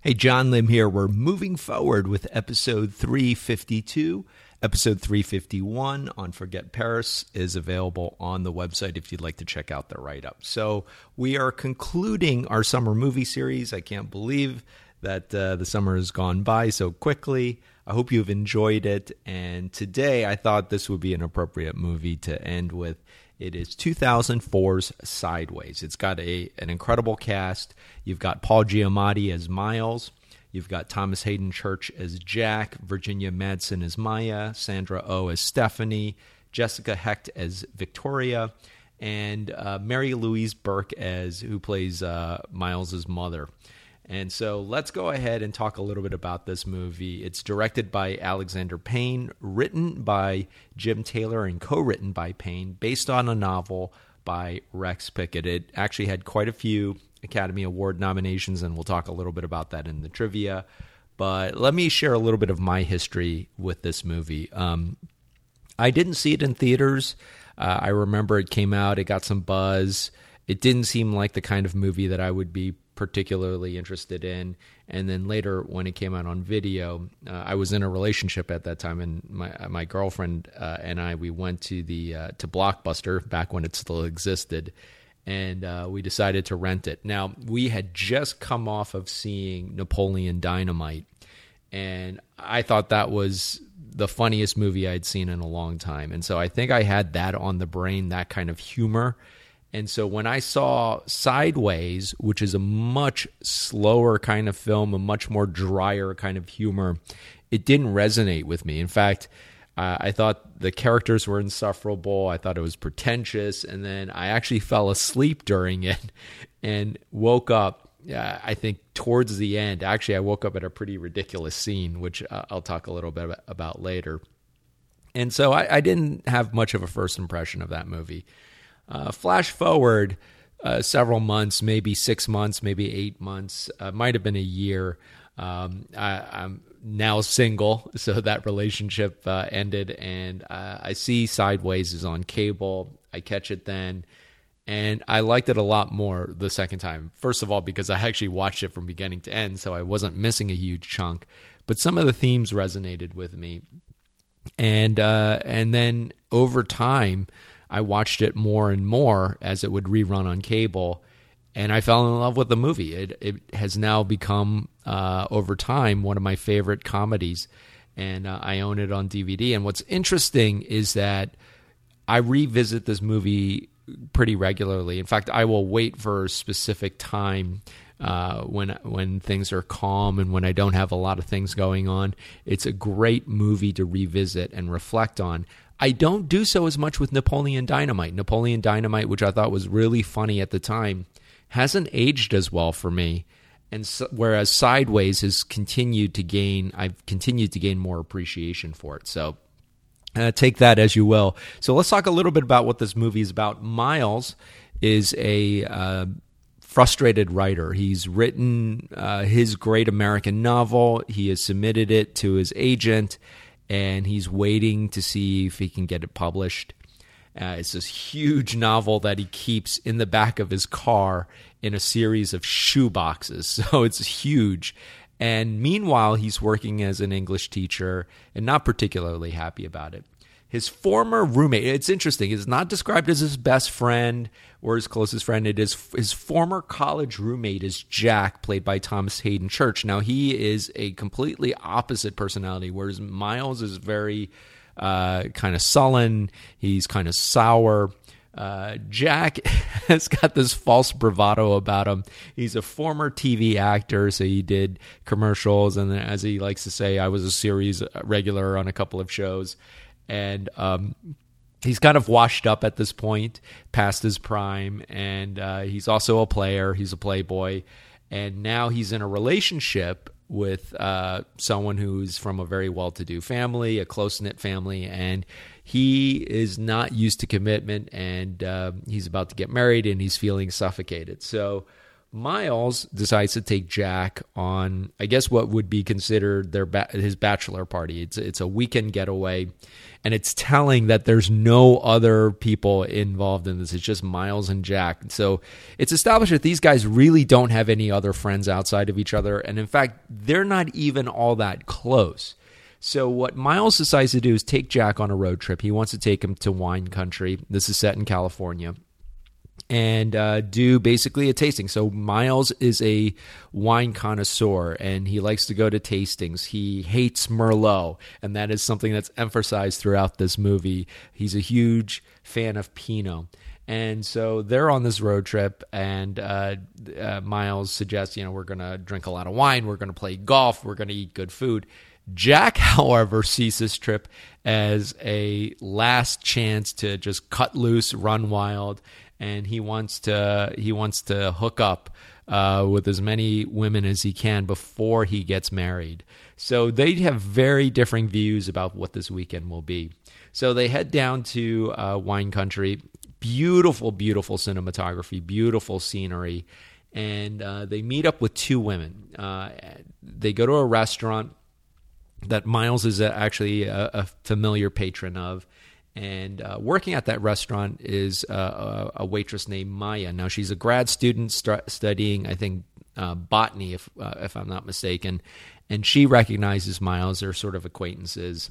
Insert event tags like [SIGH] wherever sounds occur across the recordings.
Hey, John Lim here. We're moving forward with episode 352. Episode 351 on Forget Paris is available on the website if you'd like to check out the write up. So, we are concluding our summer movie series. I can't believe that uh, the summer has gone by so quickly. I hope you've enjoyed it. And today I thought this would be an appropriate movie to end with. It is 2004's Sideways. It's got a an incredible cast. You've got Paul Giamatti as Miles. You've got Thomas Haden Church as Jack, Virginia Madsen as Maya, Sandra O oh as Stephanie, Jessica Hecht as Victoria, and uh, Mary Louise Burke as who plays uh, Miles's mother. And so let's go ahead and talk a little bit about this movie. It's directed by Alexander Payne, written by Jim Taylor, and co written by Payne, based on a novel by Rex Pickett. It actually had quite a few Academy Award nominations, and we'll talk a little bit about that in the trivia. But let me share a little bit of my history with this movie. Um, I didn't see it in theaters. Uh, I remember it came out, it got some buzz. It didn't seem like the kind of movie that I would be particularly interested in. And then later, when it came out on video, uh, I was in a relationship at that time, and my my girlfriend uh, and I we went to the uh, to Blockbuster back when it still existed, and uh, we decided to rent it. Now we had just come off of seeing Napoleon Dynamite, and I thought that was the funniest movie I'd seen in a long time, and so I think I had that on the brain, that kind of humor and so when I saw Sideways, which is a much slower kind of film, a much more drier kind of humor, it didn't resonate with me. In fact, uh, I thought the characters were insufferable. I thought it was pretentious. And then I actually fell asleep during it [LAUGHS] and woke up, uh, I think, towards the end. Actually, I woke up at a pretty ridiculous scene, which uh, I'll talk a little bit about later. And so I, I didn't have much of a first impression of that movie. Uh, flash forward uh, several months, maybe six months, maybe eight months, uh, might have been a year. Um, I, am now single, [LAUGHS] so that relationship uh, ended, and uh, I see Sideways is on cable. I catch it then, and I liked it a lot more the second time. First of all, because I [LAUGHS] actually watched it from beginning to end, so I wasn't missing a huge chunk. But some of the themes resonated with me, and uh, and then over time. I watched it more and more as it would rerun on cable, and I fell in love with the movie. It it has now become uh, over time one of my favorite comedies, and uh, I own it on DVD. And what's interesting is that I revisit this movie pretty regularly. In fact, I will wait for a specific time uh, when when things are calm and when I don't have a lot of things going on. It's a great movie to revisit and reflect on. I don't do so as much with Napoleon Dynamite. Napoleon Dynamite, which I thought was really funny at the time, hasn't aged as well for me. And so, whereas Sideways has continued to gain, I've continued to gain more appreciation for it. So uh, take that as you will. So let's talk a little bit about what this movie is about. Miles is a uh, frustrated writer. He's written uh, his great American novel. He has submitted it to his agent and he's waiting to see if he can get it published. Uh, it's this huge novel that he keeps in the back of his car in a series of shoe boxes. [LAUGHS] So it's huge. And meanwhile, he's working as an English teacher and not particularly happy about it his former roommate. It's interesting. It's not described as his best friend or his closest friend. It is his former college roommate is Jack, played by Thomas Haden Church. Now he is a completely opposite personality, whereas Miles is very uh, kind of sullen. He's kind of sour. Uh, Jack [LAUGHS] has got this false bravado about him. He's a former TV actor, so he did commercials, and as he likes to say, I was a series regular on a couple of shows and um, he's kind of washed up at this point, past his prime, and uh, he's also a player. He's a playboy, and now he's in a relationship with uh, someone who's from a very well-to-do family, a close-knit family, and he is not used to commitment, and uh, he's about to get married, and he's feeling suffocated. So. Miles decides to take Jack on, I guess, what would be considered their ba- his bachelor party. It's it's a weekend getaway, and it's telling that there's no other people involved in this. It's just Miles and Jack. So it's established that these guys really don't have any other friends outside of each other, and in fact, they're not even all that close. So what Miles decides to do is take Jack on a road trip. He wants to take him to wine country. This is set in California and uh, do basically a tasting. So Miles is a wine connoisseur, and he likes to go to tastings. He hates Merlot, and that is something that's emphasized throughout this movie. He's a huge fan of Pinot. And so they're on this road trip, and uh, uh, Miles suggests, you know, we're going to drink a lot of wine, we're going to play golf, we're going to eat good food. Jack, [LAUGHS] however, sees this trip as a last chance to just cut loose, run wild, and he wants to he wants to hook up uh, with as many women as he can before he gets married. So they have very differing views about what this weekend will be. So they head down to uh, wine country. Beautiful, beautiful cinematography, beautiful scenery, and uh, they meet up with two women. Uh, they go to a restaurant that Miles is actually a, a familiar patron of and uh, working at that restaurant is uh, a, waitress named Maya. Now she's a grad student st- studying, I think, uh, botany, if uh, if I'm not mistaken, and she recognizes Miles. They're sort of acquaintances,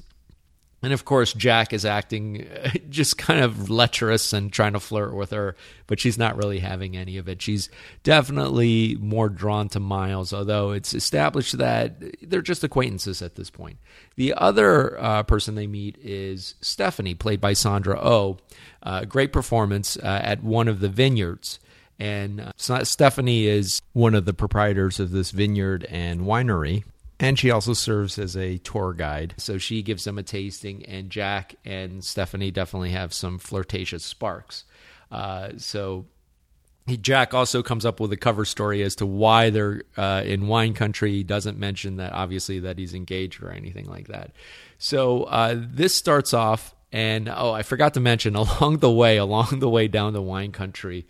and of course, Jack is acting [LAUGHS] just kind of lecherous and trying to flirt with her, but she's not really having any of it. She's definitely more drawn to Miles, although it's established that they're just acquaintances at this point. The other uh, person they meet is Stephanie, played by Sandra O. Oh. Uh, great performance uh, at one of the vineyards. And uh, Stephanie is one of the proprietors of this vineyard and winery. And she also serves as a tour guide. So she gives them a tasting, and Jack and Stephanie definitely have some flirtatious sparks. Uh, so Jack also comes up with a cover story as to why they're uh, in wine country. He doesn't mention that, obviously, that he's engaged or anything like that. So uh, this starts off, and oh, I forgot to mention [LAUGHS] along the way, along the way down to wine country,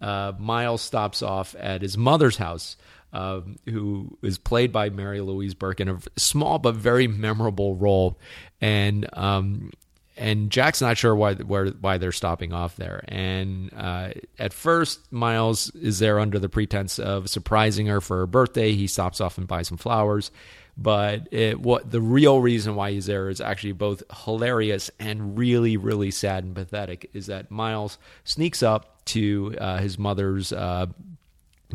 uh, Miles stops off at his mother's house um, who is played by Mary Louise Burke in a small but very memorable role, and um, and Jack's not sure why where, why they're stopping off there. And uh, at first, Miles is there under the pretense of surprising her for her birthday. He stops off and buys some flowers. But it, what the real reason why he's there is actually both hilarious and really, really sad and pathetic. Is that Miles sneaks up to uh, his mother's uh,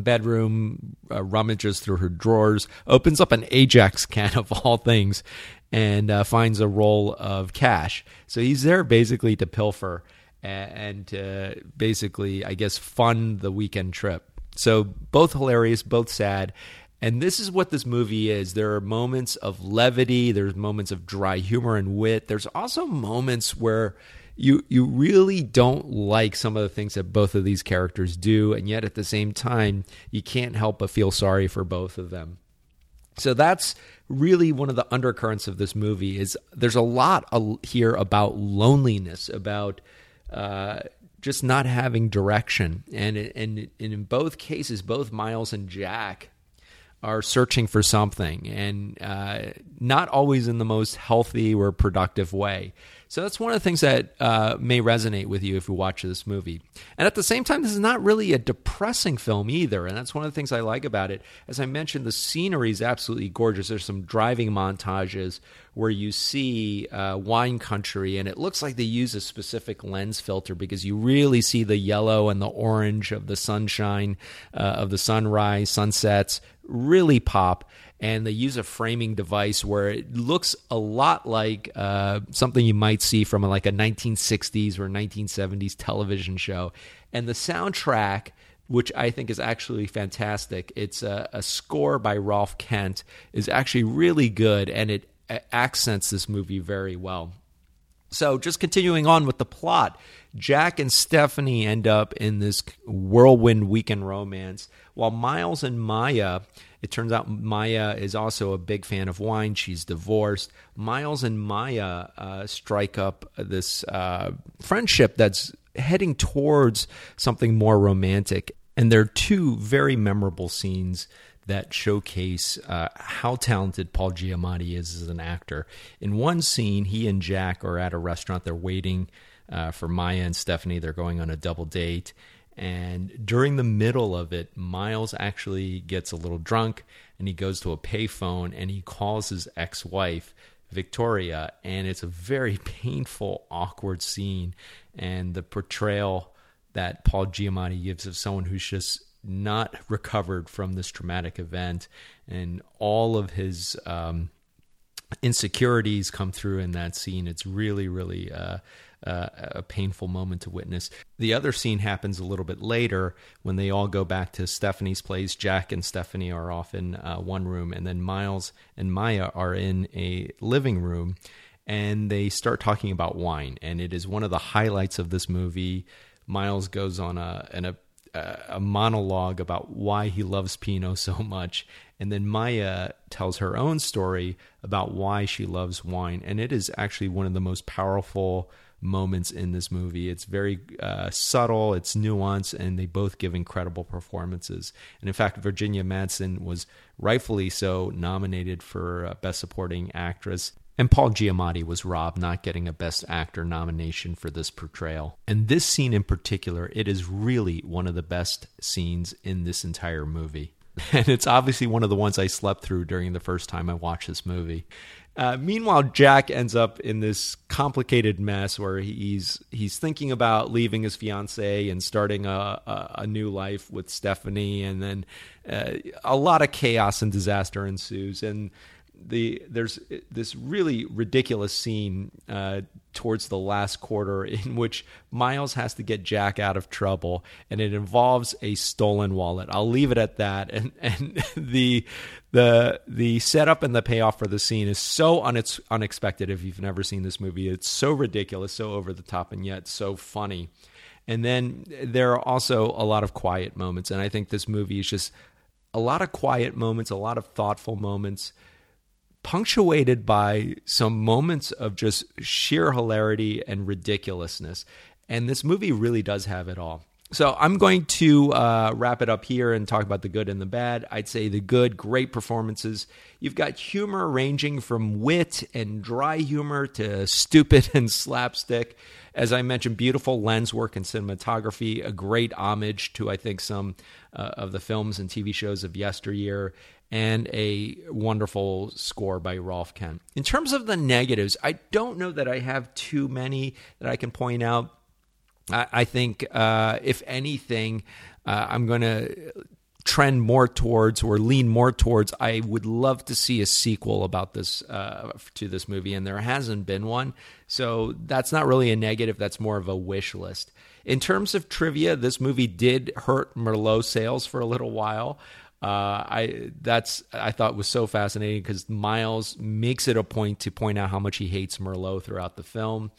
bedroom, uh, rummages through her drawers, opens up an Ajax can of all things, and uh, finds a roll of cash. So he's there basically to pilfer and to basically, I guess, fund the weekend trip. So both hilarious, both sad. And this is what this movie is. There are moments of levity, there's moments of dry humor and wit. There's also moments where you you really don't like some of the things that both of these characters do and yet at the same time you can't help but feel sorry for both of them. So that's really one of the undercurrents of this movie is there's a lot here about loneliness about uh, just not having direction. And, and, in both cases both miles and jack are searching for something and uh, not always in the most healthy or productive way so that's one of the things that uh, may resonate with you if you watch this movie. And at the same time, this is not really a depressing film either. And that's one of the things I like about it. As I mentioned, the scenery is absolutely gorgeous. There's some driving montages where you see uh, wine country, and it looks like they use a specific lens filter because you really see the yellow and the orange of the sunshine, uh, of the sunrise, sunsets really pop and they use a framing device where it looks a lot like uh, something you might see from like a 1960s or 1970s television show. And the soundtrack, which I think is actually fantastic, it's a, a score by Rolfe Kent, is actually really good and it accents this movie very well. So, just continuing on with the plot, Jack and Stephanie end up in this whirlwind weekend romance, while Miles and Maya it turns out Maya is also a big fan of wine. She's divorced. Miles and Maya uh, strike up this uh, friendship that's heading towards something more romantic. And there are two very memorable scenes that showcase uh, how talented Paul Giamatti is as an actor. In one scene, he and Jack are at a restaurant. They're waiting uh, for Maya and Stephanie. They're going on a double date. And during the middle of it, Miles actually gets a little drunk and he goes to a payphone and he calls his ex wife, Victoria. And it's a very [LAUGHS] painful, awkward scene. And the portrayal that Paul Giamatti gives of someone who's just not recovered from this traumatic event, and all of his um, insecurities come through in that scene. It's really, really uh, uh, a painful moment to witness. The other scene happens a little bit later when they all go back to Stephanie's place. Jack and Stephanie are off in uh, one room, and then Miles and Maya are in a living room, and they start talking about wine. And it is one of the highlights of this movie. Miles goes on a, an, a a monologue about why he loves Pinot so [LAUGHS] much. And then Maya tells her own story about why she loves wine. And it is actually one of the most powerful moments in this movie. It's very uh, subtle, it's nuanced, and they both give incredible performances. And in fact, Virginia Madsen was rightfully so nominated for uh, Best Supporting Actress. And Paul Giamatti was robbed not getting a Best Actor nomination for this portrayal. And this scene in particular, it is really one of the best scenes in this entire movie. [LAUGHS] And it's obviously one of the ones I slept through during the first time I watched this movie. Uh, meanwhile, Jack ends up in this complicated mess where he's he's thinking about leaving his fiancee and starting a, a, a new life with Stephanie, and then uh, a lot of chaos and disaster ensues. And the there's this really ridiculous scene uh, towards the last quarter [LAUGHS] in which Miles has to get Jack out of trouble, and it involves a stolen wallet. I'll leave it at that. And [LAUGHS] and the the the setup and the payoff for the scene is so unex- unexpected. If you've never seen this movie, it's so ridiculous, so over the top, and yet so funny. And then there are also a lot of quiet moments, and I think this movie is just a lot of quiet moments, a lot of thoughtful moments punctuated by some moments of just sheer hilarity and ridiculousness. And this movie really does have it all. So I'm going to uh, wrap it up here and talk about the good and the bad. I'd say the good, great performances. You've got humor ranging from wit and dry humor to stupid [LAUGHS] and slapstick. As I mentioned, beautiful lens work and cinematography, a great homage to, I think, some uh, of the films and TV shows of yesteryear and a wonderful score by Rolfe Kent. In terms of the negatives, I don't know that I have too many that I can point out. I, I think, uh, if anything, uh, I'm going to trend more towards or lean more towards I would love to see a sequel about this uh, to this movie and there hasn't been one so that's not really a negative that's more of a wish list in terms of trivia this movie did hurt Merlot sales for a little while uh, I that's I thought was so fascinating because Miles makes it a point to point out how much he hates Merlot throughout the film.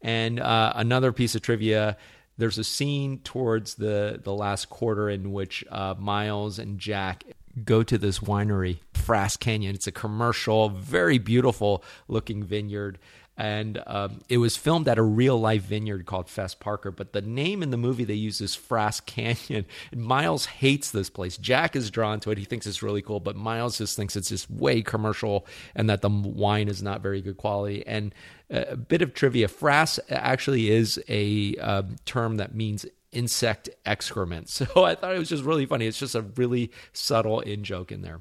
And uh, another piece of trivia: there's a scene towards the the last quarter in which uh, Miles and Jack go to this winery, Frass Canyon. It's a commercial, very beautiful looking vineyard and um, it was filmed at a real life vineyard called Fess Parker. But the name in the movie they use is Frass Canyon. And Miles hates this place. Jack is drawn to it; he thinks it's really cool, but Miles just thinks it's just way commercial and that the wine is not very good quality. And uh, a bit of trivia: Frass actually is a uh, term that means insect excrement. [LAUGHS] So I thought it was just really funny. It's just a really subtle in joke in there.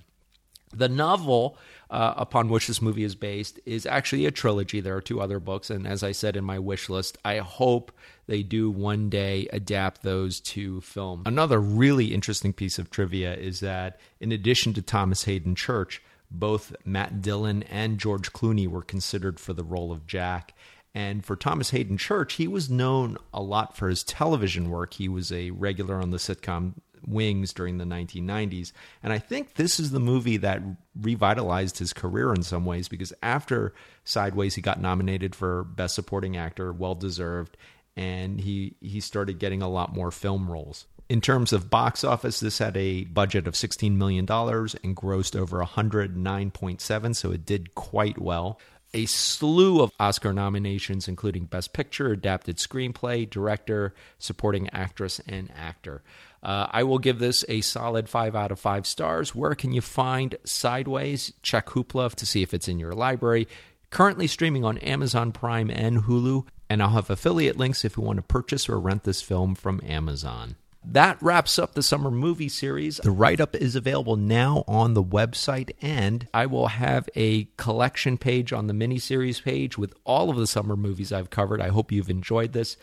The novel uh, upon which this movie is based is actually a trilogy. There are two other books, and as I said in my wish list, I hope they do one day adapt those to film. Another really interesting piece of trivia is that in addition to Thomas Haden Church, both Matt Dillon and George Clooney were considered for the role of Jack. And for Thomas Haden Church, he was known a lot for his television work. He was a regular on the sitcom wings during the 1990s. And I think this is the movie that revitalized his career in some ways because after Sideways, he got nominated for Best Supporting Actor, well deserved, and he he started getting a lot more film roles. In terms of box office, this had a budget of $16 million and grossed over 109.7, so it did quite well. A slew of Oscar nominations, including Best Picture, Adapted Screenplay, Director, Supporting Actress, and Actor. Uh, I will give this a solid five out of five stars. Where can you find Sideways? Check Hoopla to see if it's in your library. Currently streaming on Amazon Prime and Hulu, and I'll have affiliate links if you want to purchase or rent this film from Amazon. That wraps up the summer movie series. The write up is available now on the website, and I will have a collection page on the miniseries page with all of the summer movies I've covered. I hope you've enjoyed this.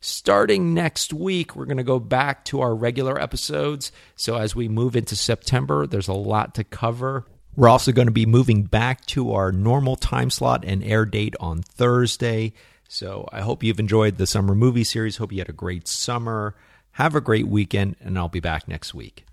Starting next week, we're going to go back to our regular episodes. So, as we move into September, there's a lot to cover. We're also going to be moving back to our normal time slot and air date on Thursday. So, I hope you've enjoyed the summer movie series. Hope you had a great summer. Have a great weekend, and I'll be back next week.